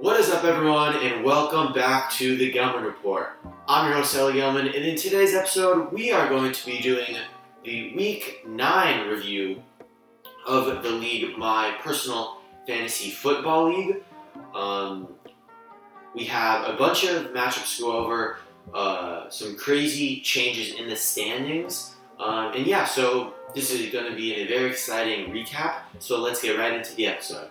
What is up, everyone, and welcome back to the Gelman Report. I'm your host, Ellie Gelman, and in today's episode, we are going to be doing the Week 9 review of the league, my personal fantasy football league. Um, we have a bunch of matchups to go over, uh, some crazy changes in the standings, um, and yeah, so this is going to be a very exciting recap. So let's get right into the episode.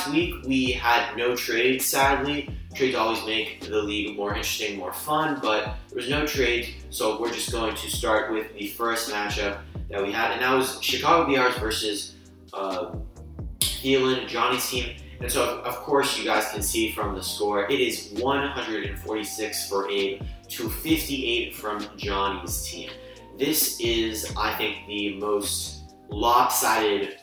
Past week we had no trades, sadly. Trades always make the league more interesting, more fun, but there was no trade, so we're just going to start with the first matchup that we had, and that was Chicago Bears versus uh, Thielen, Johnny's team. And so, of course, you guys can see from the score, it is 146 for Abe to 58 from Johnny's team. This is, I think, the most lopsided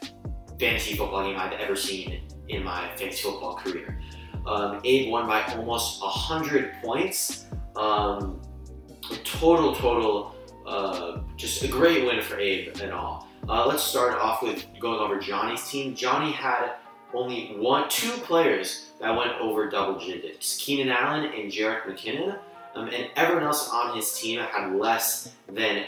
fantasy football game I've ever seen in my fantasy football career. Um, Abe won by almost 100 points. Um, total, total, uh, just a great win for Abe and all. Uh, let's start off with going over Johnny's team. Johnny had only one, two players that went over double digits: Keenan Allen and Jerick McKinnon. Um, and everyone else on his team had less than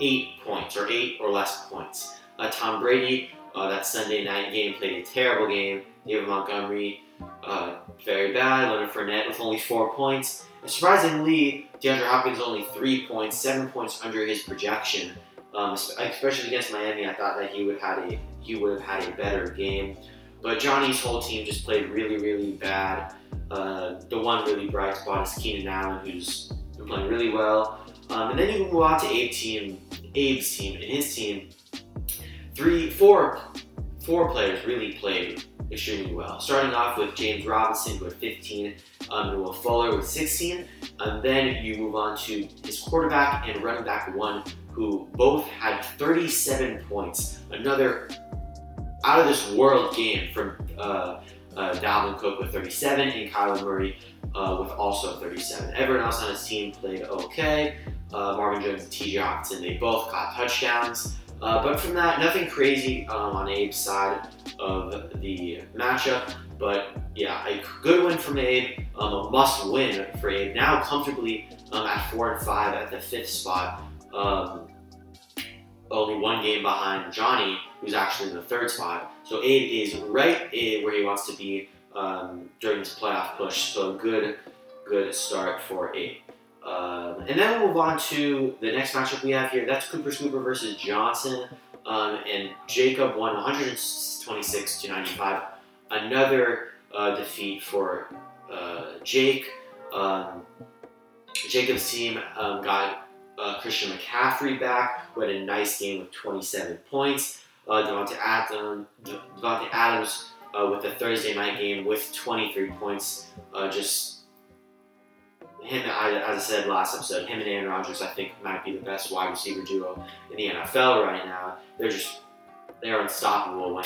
eight points or eight or less points. Uh, Tom Brady, uh, that Sunday night game, played a terrible game. David Montgomery, uh, very bad. Leonard Fournette with only four points. And surprisingly, DeAndre Hopkins only three points, seven points under his projection. Um, especially against Miami, I thought that he would have had a he would have had a better game. But Johnny's whole team just played really, really bad. Uh, the one really bright spot is Keenan Allen, who's been playing really well. Um, and then you move on to Abe's team, Abe's team, and his team. Three, four, four players really played extremely well. Starting off with James Robinson with 15, um, Will Fuller with 16, and then you move on to his quarterback and running back one, who both had 37 points. Another out of this world game from uh, uh, Dalvin Cook with 37 and Kyler Murray uh, with also 37. Everyone else on his team played okay. Uh, Marvin Jones and T.J. Hockenson, they both got touchdowns. Uh, but from that, nothing crazy um, on Abe's side of the matchup. But yeah, a good win from Abe, um, a must win for Abe. Now comfortably um, at four and five at the fifth spot. Um, only one game behind Johnny, who's actually in the third spot. So Abe is right where he wants to be um, during this playoff push. So good, good start for Abe. Um, and then we'll move on to the next matchup we have here. That's Cooper Scooper versus Johnson. Um, and Jacob won 126 to 95. Another uh, defeat for uh, Jake. Um, Jacob's team um, got uh, Christian McCaffrey back, who had a nice game with 27 points. Uh, Adam, Adams uh, with the Thursday night game with 23 points. Uh, just him, as I said last episode, him and Aaron Rodgers, I think, might be the best wide receiver duo in the NFL right now. They're just they're unstoppable when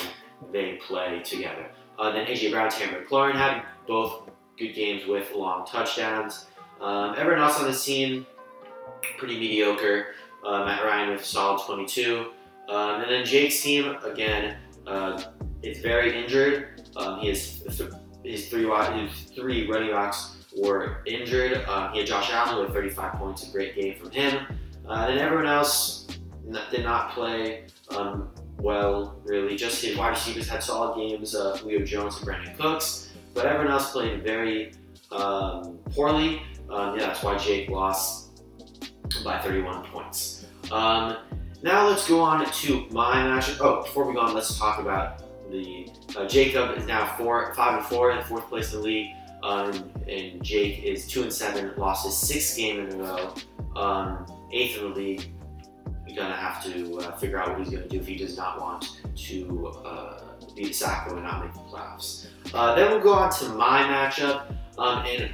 they play together. Uh, then AJ Brown, Terry McLaurin had both good games with long touchdowns. Um, everyone else on the team, pretty mediocre. Uh, Matt Ryan with a solid 22. Um, and then Jake's team, again, uh, is very injured. Um, he has th- his three his three running backs were injured. Um, he had Josh Allen with 35 points, a great game from him. Uh, and everyone else did not play um, well, really. Just his wide receivers had solid games, uh, Julio Jones and Brandin Cooks, but everyone else played very um, poorly. Um, yeah, that's why Jake lost by 31 points. Um, now let's go on to my matchup. Oh, before we go on, let's talk about the uh, Jacob is now four, five and four in fourth place in the league. Um, and Jake is two and seven, lost his sixth game in a row, um, eighth in the league. You're gonna have to uh, figure out what he's gonna do if he does not want to uh, beat Sacco and not make the playoffs. Uh, then we'll go on to my matchup, um, and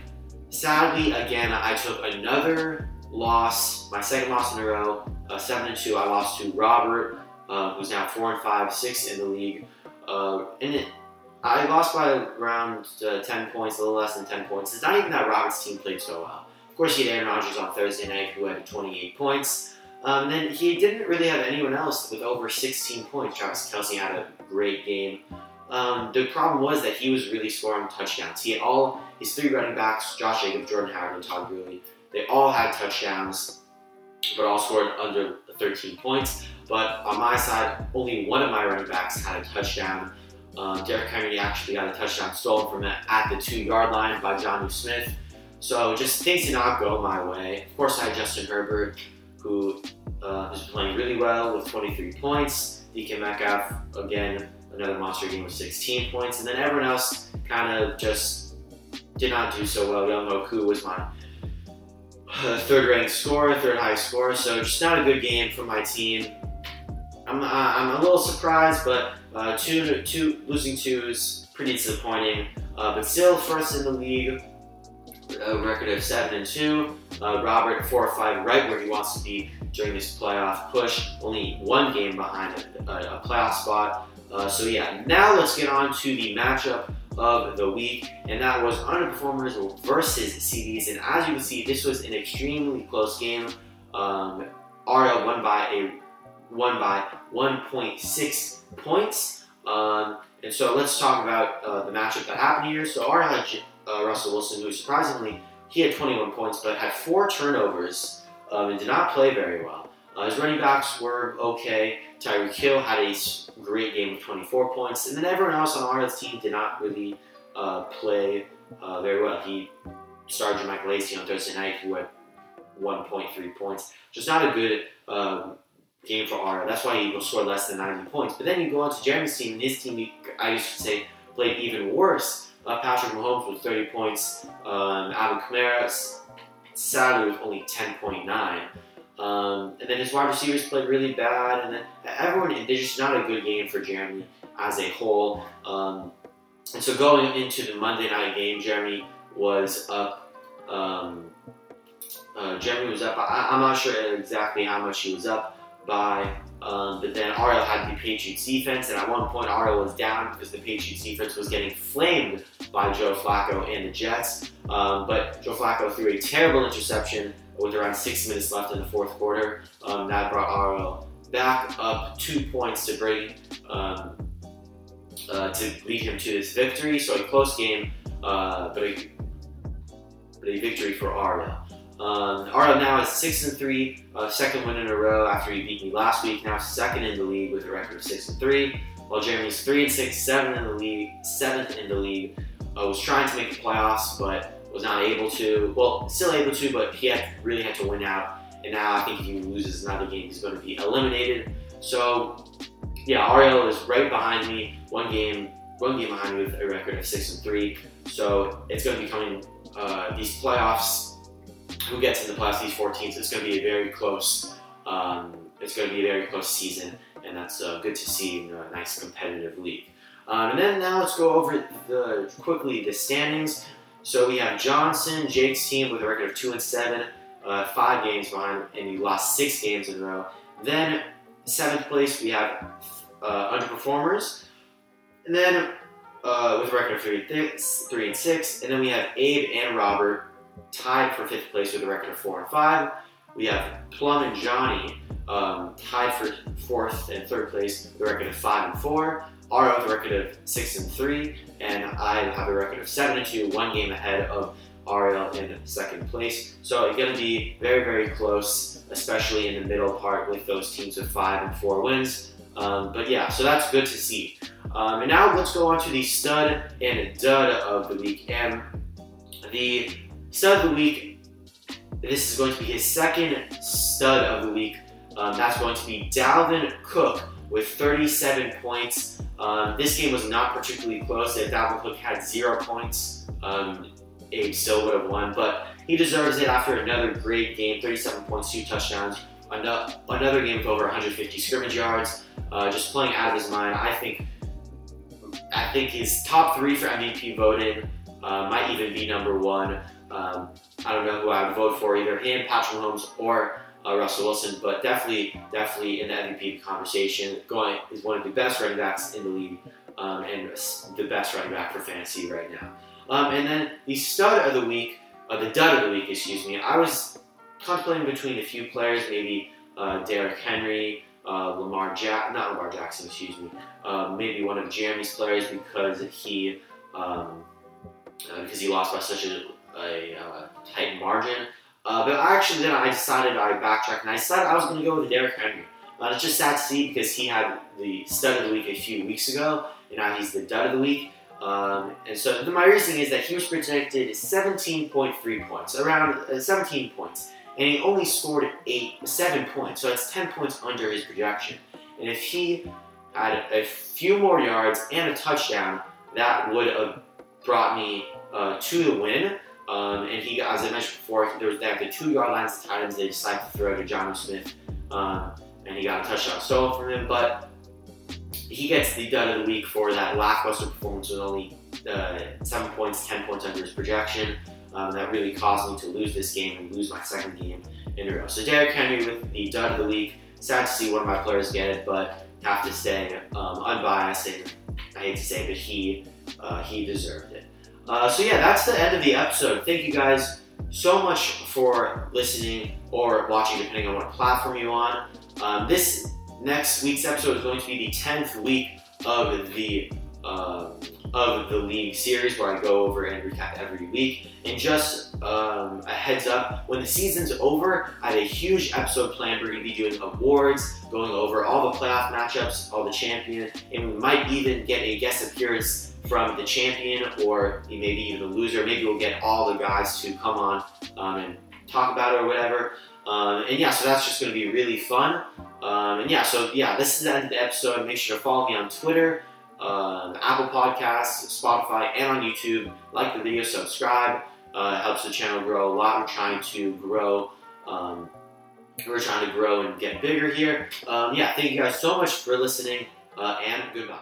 sadly, again, I took another loss, my second loss in a row, uh, seven and two. I lost to Robert, uh, who's now four and five, six in the league. Uh, and it, I lost by around uh, 10 points, a little less than 10 points. It's not even that Roberts' team played so well. Of course, he had Aaron Rodgers on Thursday night, who had 28 points. Um, then he didn't really have anyone else with over 16 points. Travis Kelce had a great game. Um, the problem was that he was really scoring touchdowns. He had all his three running backs, Josh Jacobs, Jordan Howard, and Todd Gurley. They all had touchdowns, but all scored under 13 points. But on my side, only one of my running backs had a touchdown. Um, Derrick Henry actually got a touchdown stolen from it at the two yard line by Jonnu Smith. So just things did not go my way. Of course, I had Justin Herbert, who uh, is playing really well with 23 points. DK Metcalf, again, another monster game with 16 points. And then everyone else kind of just did not do so well. Young Koo was my uh, third ranked scorer, third highest scorer. So just not a good game for my team. I'm, uh, I'm a little surprised, but uh, two, two losing two is pretty disappointing. Uh, but still first in the league, a record of seven and two. Uh, Robert four or five, right where he wants to be during this playoff push. Only one game behind a, a playoff spot. Uh, so yeah, now let's get on to the matchup of the week, and that was underperformers versus CDs. And as you can see, this was an extremely close game. Um, Ariel won by a won by 1.6 points. Um, and so let's talk about uh, the matchup that happened here. So Ariel had uh, Russell Wilson, who surprisingly he had 21 points, but had four turnovers um, and did not play very well. Uh, his running backs were okay. Tyreek Hill had a great game with 24 points, and then everyone else on Ariel's team did not really uh, play uh, very well. He started Michael Lacey on Thursday night, who had 1.3 points. Just not a good um, game for Ara. That's why he scored less than 90 points. But then you go on to Jeremy's team, and his team, I used to say, played even worse. Uh, Patrick Mahomes with 30 points. Um, Alvin Kamara, sadly, with only 10.9. Um, and then his wide receivers played really bad. And then everyone, they're just not a good game for Jeremy as a whole. Um, and so going into the Monday night game, Jeremy was up. Um, uh, Jeremy was up. I, am not sure exactly how much he was up by. Um, but then Ariel had the Patriots defense, and at one point Ariel was down because the Patriots defense was getting flamed by Joe Flacco and the Jets. Um, but Joe Flacco threw a terrible interception with around six minutes left in the fourth quarter. Um, that brought Ariel back up two points to bring um, uh, to lead him to this victory. So a close game, uh, but, a, but a victory for Ariel. Um, Ariel now is six and three, uh, second win in a row after he beat me last week. Now second in the league with a record of six and three. While Jeremy's three and six, seven in the league, seventh in the league. Uh, was trying to make the playoffs, but was not able to. Well, still able to, but he had really had to win out. And now I think if he loses another game, he's going to be eliminated. So yeah, Ariel is right behind me, one game, one game behind me with a record of six and three. So it's going to be coming uh, these playoffs who gets in the playoffs, these four teams, it's going to be a very close. Um, it's going to be a very close season, and that's uh, good to see in a nice competitive league. Um, and then now let's go over the quickly the standings. So we have Johnson, Jake's team with a record of two and seven, uh, five games behind, and he lost six games in a row. Then seventh place we have uh, underperformers, and then uh, with a record of three, three and six, and then we have Abe and Robert tied for fifth place with a record of four and five. We have Plum and Johnny um, tied for fourth and third place with a record of five and four. Ara with a record of six and three, and I have a record of seven and two, one game ahead of Ariel in second place. So it's going to be very, very close, especially in the middle part with those teams with five and four wins. Um, but yeah, so that's good to see. Um, and now let's go on to the stud and dud of the week. And the Stud of the week. This is going to be his second stud of the week. Um, that's going to be Dalvin Cook with 37 points. Um, this game was not particularly close. If Dalvin Cook had zero points, um, Abe still would have won. But he deserves it after another great game 37 points, two touchdowns. Another game with over 150 scrimmage yards. Uh, just playing out of his mind. I think I think his top three for MVP voting uh, might even be number one. Um, I don't know who I would vote for, either him, Patrick Holmes, or uh, Russell Wilson, but definitely, definitely in the MVP conversation. Going is one of the best running backs in the league. um, and the best running back for fantasy right now. Um, and then the stud of the week, uh, the dud of the week, excuse me. I was contemplating between a few players, maybe uh, Derrick Henry, uh, Lamar Jack, not Lamar Jackson, excuse me, uh, maybe one of Jeremy's players because he um, uh, because he lost by such a, a uh, tight margin. Uh, but actually, then I decided I backtracked and I decided I was going to go with Derrick Henry. Uh, it's just sad to see because he had the stud of the week a few weeks ago, and now he's the dud of the week. Um, and so the, my reasoning is that he was projected 17.3 points, around uh, 17 points, and he only scored eight, seven points. So that's 10 points under his projection. And if he had a few more yards and a touchdown, that would have brought me uh, to the win. Um, and he, as I mentioned before, there was the two yard lines tight ends. They decided to throw to John Smith, um, and he got a touchdown stolen from him. But he gets the dud of the week for that lackluster performance with only uh, seven points, ten points under his projection. Um, that really caused me to lose this game and lose my second game in a row. So Derrick Henry with the dud of the week. Sad to see one of my players get it, but have to say um, unbiased and I hate to say, but he uh, he deserved it. Uh, so yeah, that's the end of the episode. Thank you guys so much for listening or watching, depending on what platform you're on. Um, this next week's episode is going to be the tenth week of the uh, of the league series, where I go over and recap every week. And just um, a heads up, when the season's over, I have a huge episode planned. We're going to be doing awards, going over all the playoff matchups, all the champion, and we might even get a guest appearance from the champion or maybe even the loser. Maybe we'll get all the guys to come on um, and talk about it or whatever. Um, and yeah, so that's just going to be really fun. Um, and yeah, so yeah, this is the end of the episode. Make sure to follow me on Twitter, um, Apple Podcasts, Spotify, and on YouTube. Like the video, subscribe. Uh, helps the channel grow a lot. We're trying to grow. Um, we're trying to grow and get bigger here. Um, yeah, thank you guys so much for listening, uh, and goodbye.